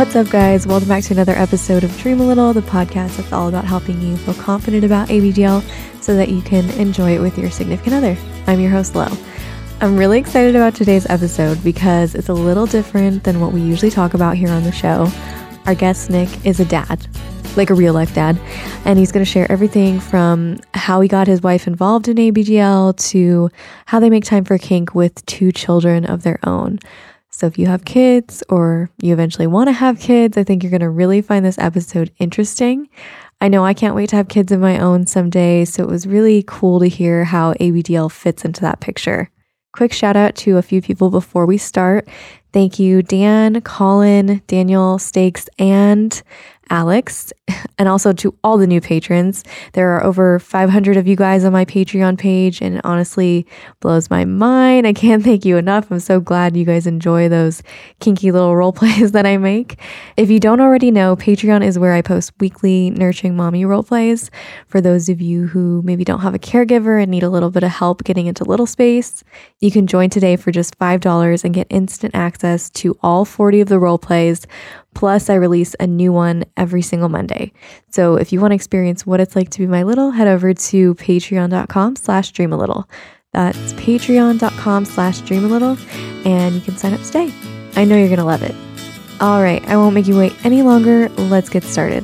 What's up, guys? Welcome back to another episode of Dream a Little, the podcast that's all about helping you feel confident about ABDL so that you can enjoy it with your significant other. I'm your host, Lo. I'm really excited about today's episode because it's a little different than what we usually talk about here on the show. Our guest, Nick, is a dad, like a real life dad, and he's going to share everything from how he got his wife involved in ABDL to how they make time for kink with two children of their own. So, if you have kids or you eventually want to have kids, I think you're going to really find this episode interesting. I know I can't wait to have kids of my own someday, so it was really cool to hear how ABDL fits into that picture. Quick shout out to a few people before we start. Thank you, Dan, Colin, Daniel, Stakes, and Alex, and also to all the new patrons. There are over 500 of you guys on my Patreon page, and it honestly blows my mind. I can't thank you enough. I'm so glad you guys enjoy those kinky little role plays that I make. If you don't already know, Patreon is where I post weekly nurturing mommy role plays for those of you who maybe don't have a caregiver and need a little bit of help getting into little space. You can join today for just $5 and get instant access to all 40 of the role plays Plus, I release a new one every single Monday. So if you want to experience what it's like to be my little, head over to patreon.com slash dream a little. That's patreon.com slash dream a little, and you can sign up today. I know you're going to love it. All right, I won't make you wait any longer. Let's get started.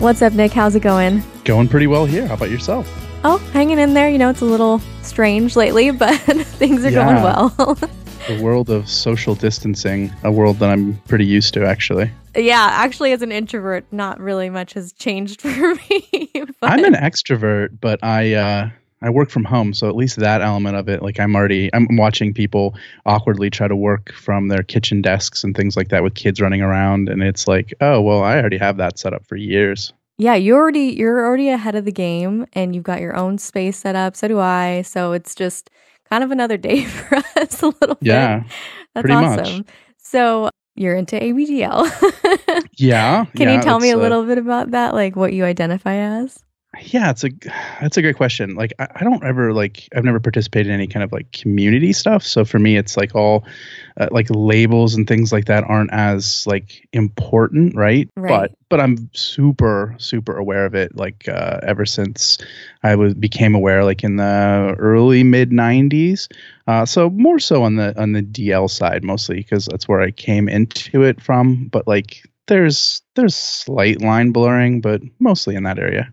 What's up, Nick? How's it going? Going pretty well here. How about yourself? Oh, hanging in there. You know, it's a little strange lately, but things are yeah. going well. the world of social distancing, a world that I'm pretty used to, actually. Yeah, actually, as an introvert, not really much has changed for me. but... I'm an extrovert, but I uh, I work from home, so at least that element of it, like I'm already I'm watching people awkwardly try to work from their kitchen desks and things like that with kids running around, and it's like, oh well, I already have that set up for years. Yeah, you already you're already ahead of the game, and you've got your own space set up. So do I. So it's just kind of another day for us a little yeah, bit. That's pretty awesome. Much. So you're into ABDL. yeah. Can yeah, you tell me a little uh, bit about that? Like what you identify as? Yeah, it's a that's a great question. Like I, I, don't ever like I've never participated in any kind of like community stuff. So for me, it's like all uh, like labels and things like that aren't as like important, right? right? But but I'm super super aware of it. Like uh, ever since I was became aware, like in the early mid '90s. Uh, so more so on the on the DL side mostly because that's where I came into it from. But like there's there's slight line blurring, but mostly in that area.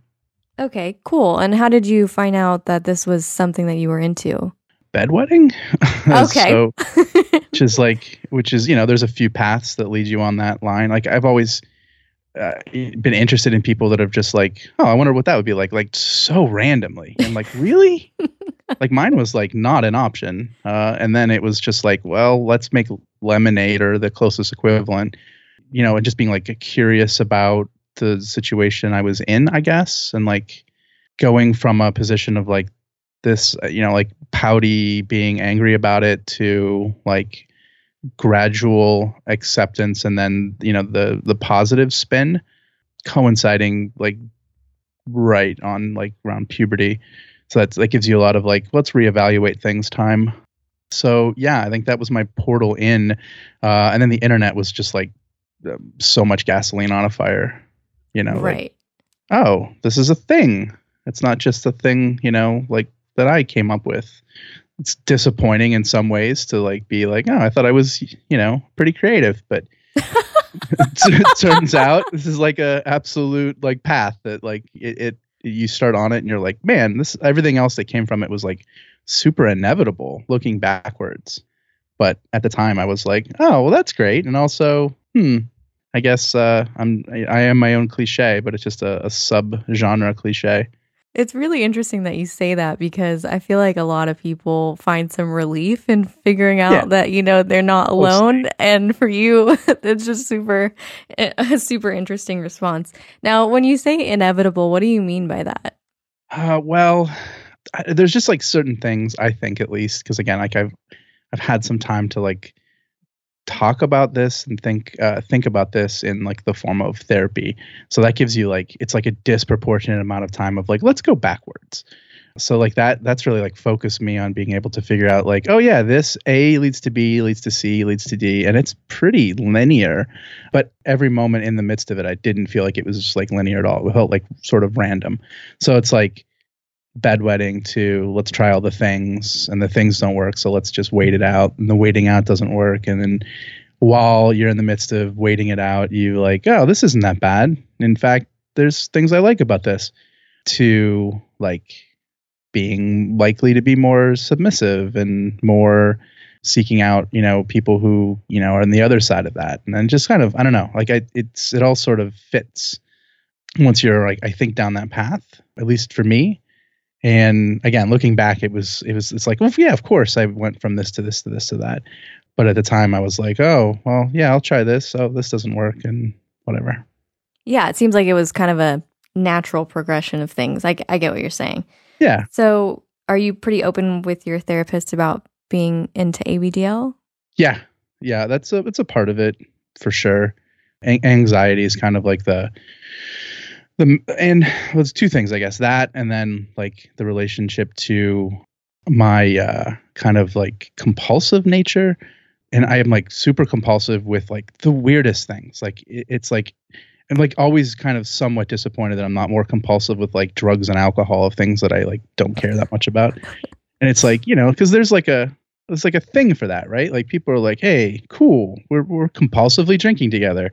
Okay, cool. And how did you find out that this was something that you were into? Bedwetting. Okay. so, which is like, which is, you know, there's a few paths that lead you on that line. Like, I've always uh, been interested in people that have just like, oh, I wonder what that would be like, like so randomly. And like, really? like, mine was like not an option. Uh, and then it was just like, well, let's make lemonade or the closest equivalent, you know, and just being like curious about the situation I was in, I guess, and like going from a position of like this, uh, you know, like pouty, being angry about it to like gradual acceptance and then you know the the positive spin coinciding like right on like around puberty. So that's that gives you a lot of like let's reevaluate things time. So yeah i think that was my portal in uh, and then the internet was just like um, so much gasoline on a fire you know right. Like, oh this is a thing. It's not just a thing you know like that i came up with. It's disappointing in some ways to like be like oh i thought i was you know pretty creative but it turns out this is like a absolute like path that like it, it you start on it and you're like man this everything else that came from it was like super inevitable looking backwards. But at the time i was like oh well that's great. And also hmm I guess uh, I'm I am my own cliche, but it's just a, a sub genre cliche. It's really interesting that you say that because I feel like a lot of people find some relief in figuring out yeah. that you know they're not alone, and for you, it's just super a super interesting response. Now, when you say inevitable, what do you mean by that? Uh, well, I, there's just like certain things I think at least because again, like I've I've had some time to like talk about this and think uh, think about this in like the form of therapy. So that gives you like it's like a disproportionate amount of time of like let's go backwards. so like that that's really like focused me on being able to figure out like oh yeah this a leads to b leads to c leads to d and it's pretty linear but every moment in the midst of it i didn't feel like it was just like linear at all it felt like sort of random so it's like bedwetting to let's try all the things and the things don't work so let's just wait it out. And the waiting out doesn't work and then while you're in the midst of waiting it out you like oh this isn't that bad. In fact there's things i like about this. To like being likely to be more submissive and more seeking out you know people who you know are on the other side of that. And then just kind of i don't know like I, it's it all sort of fits once you're like i think down that path at least for me and again looking back it was it was it's like well yeah of course i went from this to this to this to that. But at the time i was like oh well yeah i'll try this. Oh this doesn't work and whatever. Yeah it seems like it was kind of a natural progression of things. I, I get what you're saying. Yeah. So are you pretty open with your therapist about being into abdl yeah. Yeah that's a it's a part of it for sure. A- anxiety is kind of like the the and well, it's two things i guess that and then like the relationship to my uh kind of like compulsive nature. And i am like super compulsive with like the weirdest things. Like it, it's like i'm like always kind of somewhat disappointed that i'm not more compulsive with like drugs and alcohol of things that i like don't care that much about. And it's like you know because there's like a there's like a thing for that right? Like people are like hey cool. We're, we're compulsively drinking together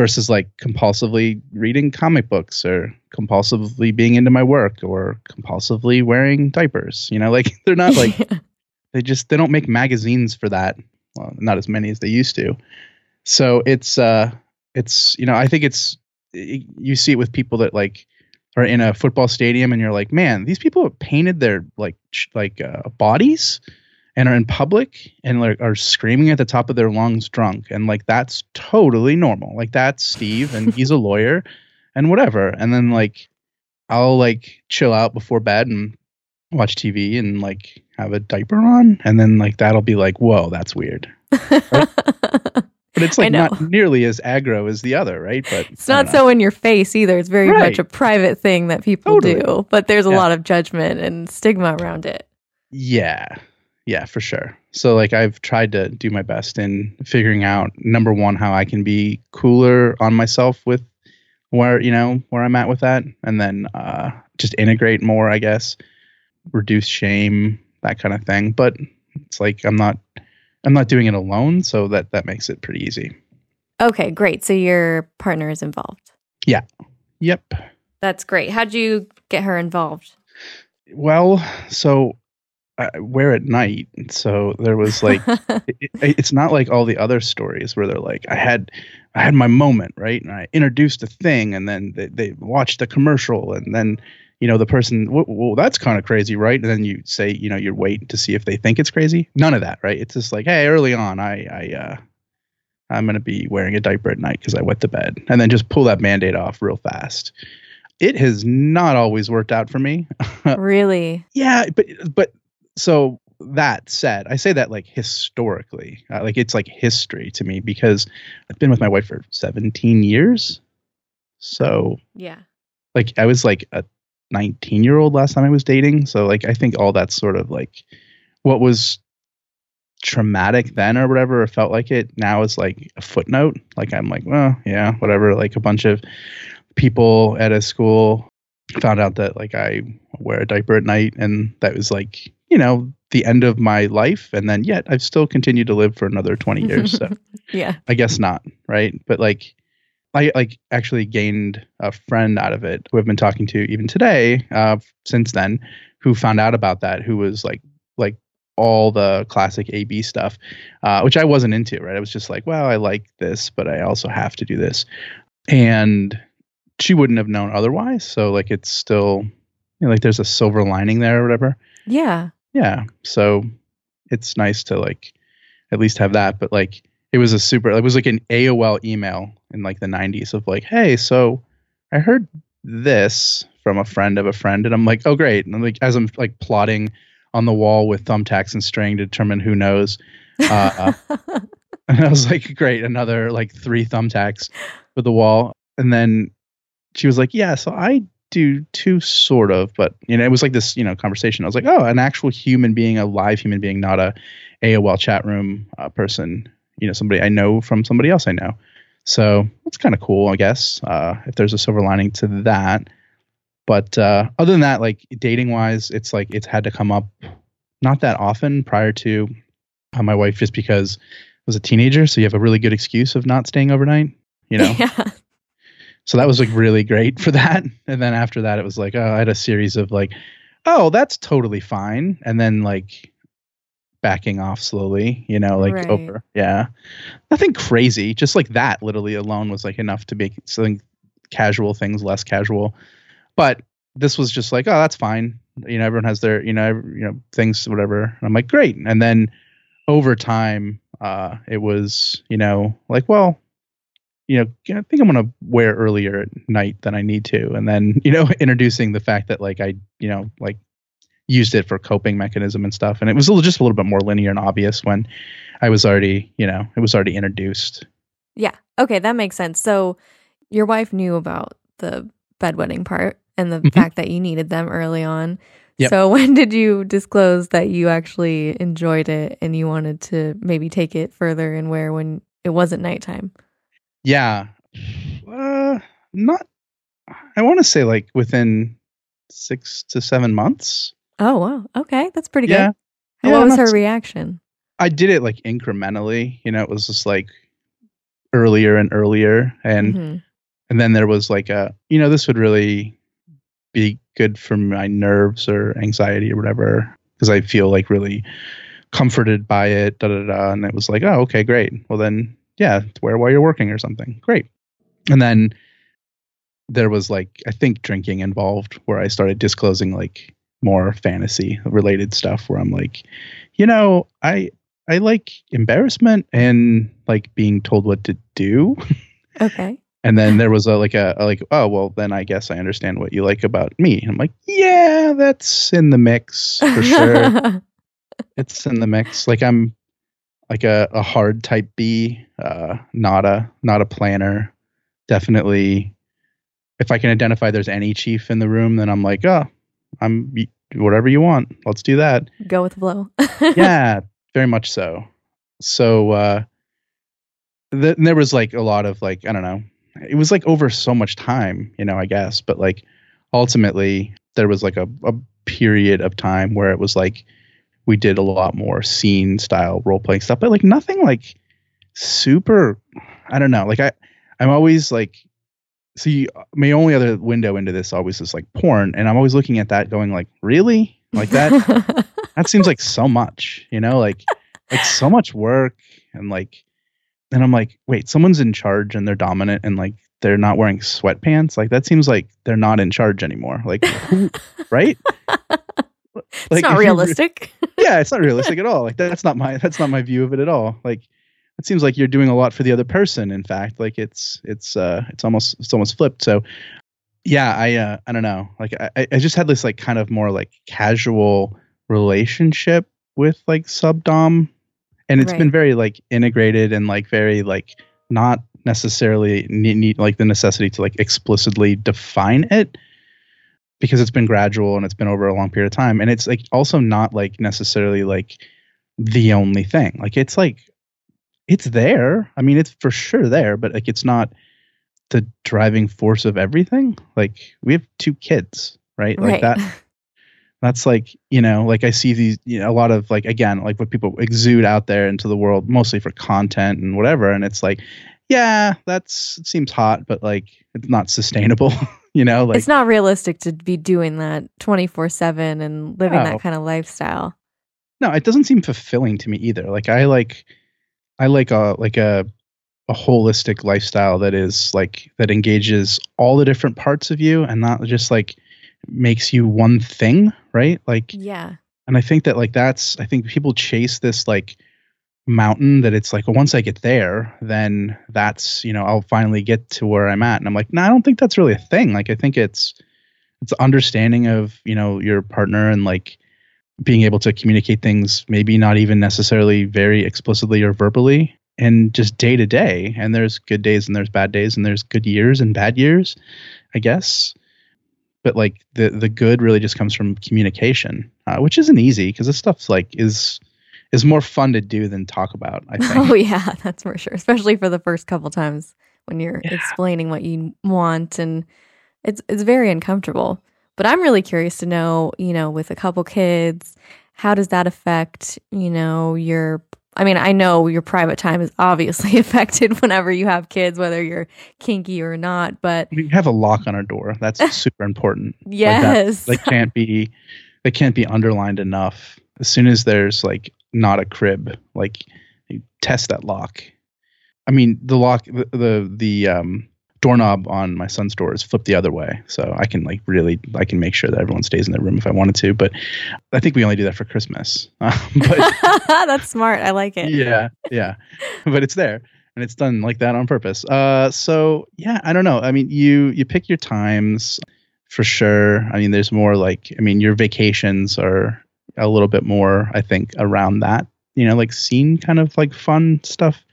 versus like compulsively reading comic books or compulsively being into my work or compulsively wearing diapers you know? Like they're not like they just they don't make magazines for that. Well not as many as they used to. So it's uh it's you know i think it's it, you see it with people that like are in a football stadium and you're like man these people have painted their like like uh, bodies and are in public and like are screaming at the top of their lungs drunk and like that's totally normal like that's steve and he's a lawyer and whatever and then like i'll like chill out before bed and watch tv and like have a diaper on and then like that'll be like whoa that's weird but it's like not nearly as aggro as the other right but It's not so in your face either. It's very Right. much a private thing that people Totally. do, but there's a Yeah. lot of judgment and stigma around it. Yeah. Yeah, for sure. So like I've tried to do my best in figuring out number one how I can be cooler on myself with where, you know, where I'm at with that and then uh just integrate more, I guess. Reduce shame, that kind of thing. But it's like I'm not I'm not doing it alone, so that that makes it pretty easy. Okay, great. So your partner is involved. Yeah. Yep. That's great. How'd you get her involved? Well, so I wear at night. So there was like it, it- it's not like all the other stories where they're like i had i had my moment right? And i introduced a thing and then they, they watched the commercial and then you know the person well, well that's kind of crazy right? And then you say you know you're waiting to see if they think it's crazy. None of that right? It's just like hey early on i i uh i'm going to be wearing a diaper at night because i wet the bed and then just pull that band-aid off real fast. It has not always worked out for me. Really? yeah, but but so that said, I say that like historically, uh, like it's like history to me because I've been with my wife for 17 years. So Yeah. like I was like a 19 year old last time I was dating. So like I think all that's sort of like what was traumatic then or whatever, or felt like it now is like a footnote. Like I'm like, well, yeah, whatever. Like a bunch of people at a school found out that like I wear a diaper at night and that was like, you know, the end of my life. And then yet I've still continued to live for another 20 years. So yeah. I guess not, right? But like I like actually gained a friend out of it who I've been talking to even today, uh, since then, who found out about that, who was like like all the classic AB stuff, uh, which I wasn't into, right? I was just like, well, I like this, but I also have to do this. And she wouldn't have known otherwise. So like it's still you know, like there's a silver lining there or whatever Yeah. Yeah so it's nice to like at least have that but like it was a super it was like an aol email in like the 90s of like hey so i heard this from a friend of a friend and i'm like oh great and I'm like as i'm like plotting on the wall with thumbtacks and string to determine who knows uh, and i was like great another like three thumbtacks for the wall and then she was like yeah so i do too, sort of, but you know, it was like this, you know, conversation. I was like, oh, an actual human being, a live human being, not a AOL chat room uh, person. You know, somebody I know from somebody else I know. So it's kind of cool, I guess. Uh, if there's a silver lining to that, but uh, other than that, like dating wise, it's like it's had to come up not that often prior to uh, my wife, just because I was a teenager. So you have a really good excuse of not staying overnight. You know. Yeah. So that was like really great for that. And then after that, it was like, oh, I had a series of like, oh, that's totally fine. And then like backing off slowly, you know, like Right. over. Yeah. Nothing crazy. Just like that literally alone was like enough to make something casual things less casual. But this was just like, oh, that's fine. You know, everyone has their, you know, every, you know, things, whatever. And I'm like, great. And then over time, uh, it was, you know, like, well, you know, I think I'm gonna wear earlier at night than I need to, and then you know, introducing the fact that like I, you know, like used it for coping mechanism and stuff, and it was a little, just a little bit more linear and obvious when I was already, you know, it was already introduced. Yeah. Okay, that makes sense. So your wife knew about the bedwetting part and the Mhm. fact that you needed them early on. Yep. So when did you disclose that you actually enjoyed it and you wanted to maybe take it further and wear when it wasn't nighttime? Yeah, uh, not. I want to say like within six to seven months. Oh wow. Okay, that's pretty Yeah. good. Yeah, what was her reaction? I did it like incrementally. You know, it was just like earlier and earlier, and Mhm. and then there was like a you know this would really be good for my nerves or anxiety or whatever because i feel like really comforted by it da da da and it was like oh okay great well then yeah wear while you're working or something great and then there was like i think drinking involved where i started disclosing like more fantasy related stuff where i'm like you know i i like embarrassment and like being told what to do Okay. and then there was a like a, a like oh well then I guess I understand what you like about me. I'm like yeah that's in the mix for sure. it's in the mix. Like I'm like a, a hard type B, uh, not a not a planner. Definitely, if I can identify there's any chief in the room, then I'm like oh I'm whatever you want. Let's do that Go with the flow. yeah, very much so. So uh th- there was like a lot of like I don't know. It was like over so much time, you know, I guess, but like ultimately there was like a, a period of time where it was like we did a lot more scene style role playing stuff, but like nothing like super I don't know. Like I I'm always like see my only other window into this always is like porn and I'm always looking at that going like really? Like that that seems like so much, you know, like like so much work and like and I'm like, wait, someone's in charge and they're dominant and like they're not wearing sweatpants. Like that seems like they're not in charge anymore. Like who, right? it's not realistic. Yeah, it's not realistic at all. Like that's not my that's not my view of it at all. Like it seems like you're doing a lot for the other person. In fact, like it's it's uh it's almost it's almost flipped. So yeah, I uh I don't know. Like I I just had this like kind of more like casual relationship with like subdom, and it's Right. been very like integrated and like very like not necessarily need, need like the necessity to like explicitly define it because it's been gradual and it's been over a long period of time. And it's like also not like necessarily like the only thing. Like it's like it's there. I mean it's for sure there but like it's not the driving force of everything. Like we have two kids right? Like right. that that's like you know like i see these you know a lot of like again like what people exude out there into the world mostly for content and whatever. And it's like yeah that's it seems hot but like it's not sustainable you know like it's not realistic to be doing that 24/7 and living No. that kind of lifestyle. no it doesn't seem fulfilling to me either like i like i like a like a a holistic lifestyle that is like that engages all the different parts of you and not just like makes you one thing right like Yeah. and i think that like that's i think people chase this like mountain that it's like well, once i get there then that's you know i'll finally get to where i'm at. And i'm like no i don't think that's really a thing. Like i think it's it's understanding of you know your partner and like being able to communicate things maybe not even necessarily very explicitly or verbally and just day to day. And there's good days and there's bad days and there's good years and bad years i guess. But like the the good really just comes from communication, uh, which isn't easy because this stuff's like is is more fun to do than talk about. I think. Oh yeah, that's for sure. Especially for the first couple times when you're Yeah. explaining what you want and it's it's very uncomfortable. But I'm really curious to know, you know, with a couple kids, how does that affect, you know, your I mean, I know your private time is obviously affected whenever you have kids, whether you're kinky or not, but we have a lock on our door. That's super important. yes. That can't be that can't be underlined enough. As soon as there's like not a crib, like you test that lock. I mean, the lock the the, the um doorknob on my son's door is flipped the other way. So I can like really I can make sure that everyone stays in their room if I wanted to, but I think we only do that for Christmas. Um, but that's smart. I like it. yeah, yeah. But it's there and it's done like that on purpose. Uh so yeah, I don't know. I mean, you you pick your times for sure. I mean, there's more like I mean, your vacations are a little bit more I think around that, you know, like scene kind of like fun stuff.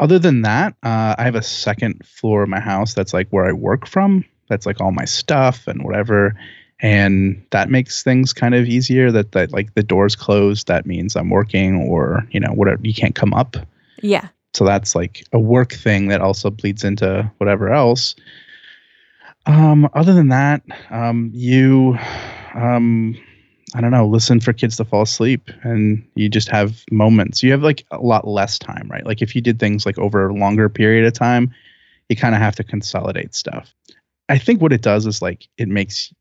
Other than that, uh, I have a second floor of my house that's like where I work from. That's like all my stuff and whatever and that makes things kind of easier that that like the doors closed that means i'm working or you know whatever you can't come up Yeah. so that's like a work thing that also bleeds into whatever else um other than that um you um i don't know listen for kids to fall asleep and you just have moments. You have like a lot less time right? Like if you did things like over a longer period of time you kind of have to consolidate stuff. I think what it does is like it makes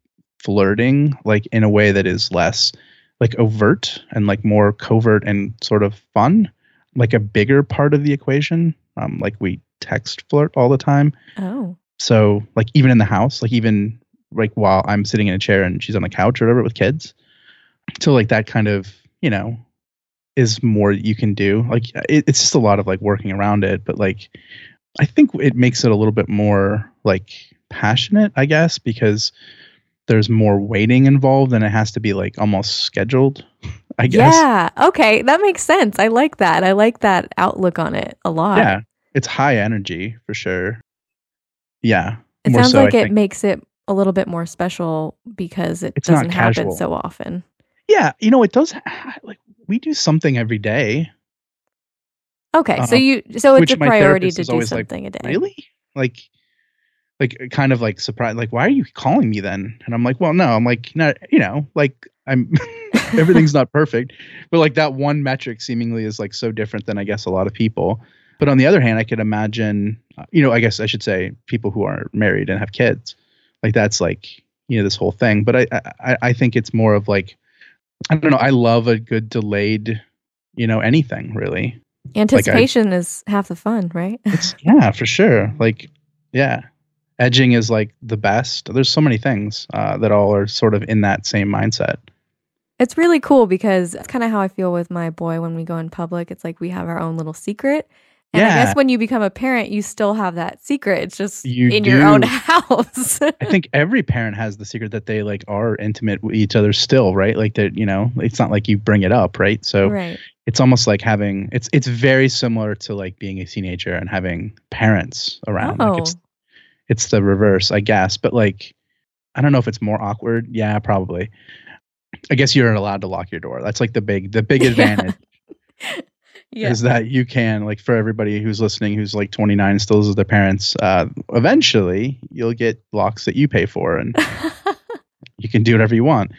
flirting like in a way that is less like overt and like more covert and sort of fun like a bigger part of the equation. Um like we text flirt all the time. Oh. so like even in the house like even like while i'm sitting in a chair and she's on the couch or whatever with kids so like that kind of you know is more you can do like it, it's just a lot of like working around it but like i think it makes it a little bit more like passionate i guess because there's more waiting involved and it has to be like almost scheduled i guess Yeah. Okay. That makes sense. I like that. I like that outlook on it a lot. yeah it's high energy for sure yeah It sounds so, I like it think. makes it a little bit more special because it It's doesn't happen so often. Yeah you know it does like we do something every day. Okay. so Uh, you so it's a priority to do always like, something a day. really? Like like kind of like surprised like why are you calling me then? And i'm like well no i'm like not you know like i'm everything's not perfect. But like that one metric seemingly is like so different than i guess a lot of people. But on the other hand i could imagine uh, you know i guess i should say people who are married and have kids like that's like you know this whole thing. But i i, I think it's more of like i don't know i love a good delayed you know anything really Anticipation is half the fun, right? yeah for sure like yeah edging is like the best there's so many things uh, that all are sort of in that same mindset It's really cool because it's kind of how I feel with my boy when we go in public. It's like we have our own little secret. And I guess when you become a parent, you still have that secret. It's just You in your own house. i think every parent has the secret that they like are intimate with each other still right like that you know it's not like you bring it up right so right. it's almost like having it's it's very similar to like being a teenager and having parents around Oh. like it's oh. it's the reverse i guess but like i don't know if it's more awkward yeah probably i guess you're allowed to lock your door that's like the big the big advantage Yeah. is that you can like for everybody who's listening who's like 29 and still lives with their parents uh eventually you'll get locks that you pay for and you can do whatever you want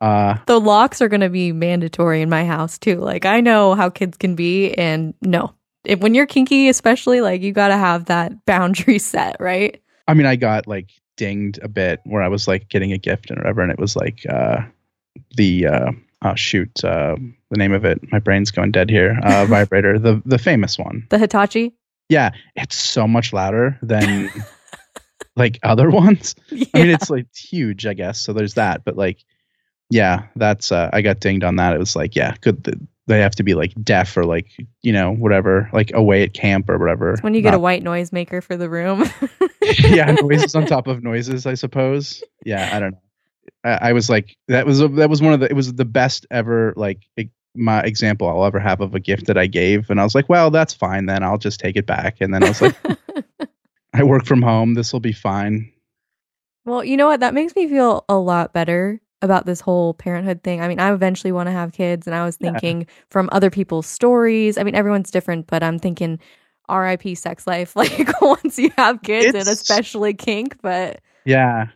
uh the locks are going to be mandatory in my house too. Like I know how kids can be, and no, if, when you're kinky, especially, like you got to have that boundary set, right? I mean, I got like dinged a bit where I was like getting a gift and whatever, and it was like uh, the uh, oh shoot, uh, the name of it. My brain's going dead here. Uh, vibrator, the the famous one. The Hitachi. Yeah, it's so much louder than like other ones. Yeah. I mean, it's like huge, I guess. So there's that, but like, yeah, that's uh, I got dinged on that. It was like, yeah, good. th- They have to be like deaf or like you know whatever, like away at camp or whatever. when you get a white noise maker for the room. yeah, noises on top of noises, I suppose. Yeah, I don't know. I, I was like, that was a, that was one of the it was the best ever like my example I'll ever have of a gift that I gave, and I was like, well, that's fine then. I'll just take it back. And then I was like, I work from home. This will be fine. Well, you know what? That makes me feel a lot better about this whole parenthood thing. I mean, I eventually want to have kids, and I was Yeah. thinking from other people's stories. I mean, everyone's different, but I'm thinking RIP sex life, like once you have kids, and especially kink. But Yeah.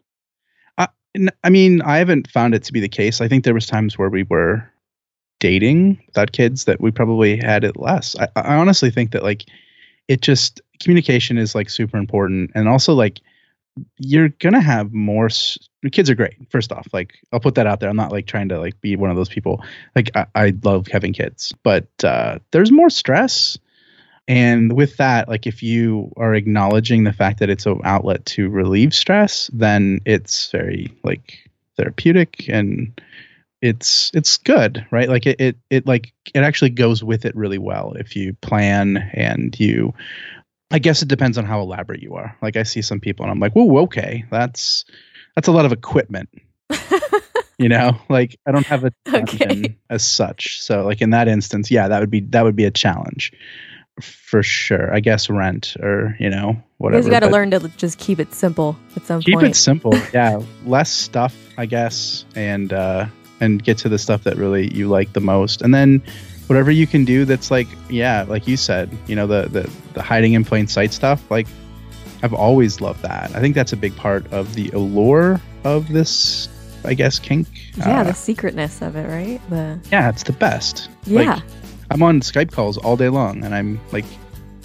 I, mean, I haven't found it to be the case. I think there was times where we were dating without kids that we probably had it less. I, I honestly think that like it just communication is like super important, and also like you're gonna have more. s- Kids are great. First off, like I'll put that out there. I'm not like trying to like be one of those people. Like I, I love having kids, but uh, there's more stress. And with that, like if you are acknowledging the fact that it's an outlet to relieve stress, then it's very like therapeutic and it's it's good, right? Like it it, it like it actually goes with it really well if you plan and you I guess it depends on how elaborate you are. Like I see some people and I'm like, whoa, okay, that's that's a lot of equipment. you know, like I don't have a Okay. as such. So like in that instance, yeah, that would be that would be a challenge for sure. I guess rent or you know you whatever. guys got to learn to just keep it simple at some Keep point. it simple. Yeah, less stuff, I guess, and uh, and get to the stuff that really you like the most, and then whatever you can do that's like yeah, like you said, you know the the the hiding in plain sight stuff. Like I've always loved that. I think that's a big part of the allure of this. I guess kink. yeah, Uh, the secretness of it, right? The yeah, it's the best. yeah. Like, I'm on Skype calls all day long, and I'm like,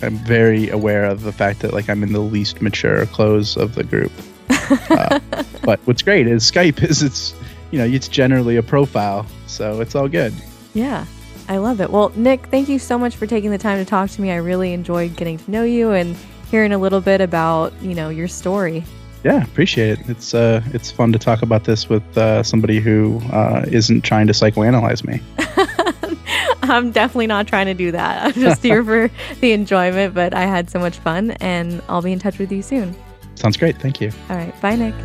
I'm very aware of the fact that like I'm in the least mature clothes of the group. Uh, but what's great is Skype is it's you know it's generally a profile, so it's all good. Yeah, I love it. Well, Nick, thank you so much for taking the time to talk to me. I really enjoyed getting to know you and hearing a little bit about, you know, your story. Yeah, appreciate it. It's uh it's fun to talk about this with uh, somebody who uh, isn't trying to psychoanalyze me. I'm definitely not trying to do that. I'm just here for the enjoyment, but I had so much fun and I'll be in touch with you soon. Sounds great. Thank you. All right. Bye, Nick.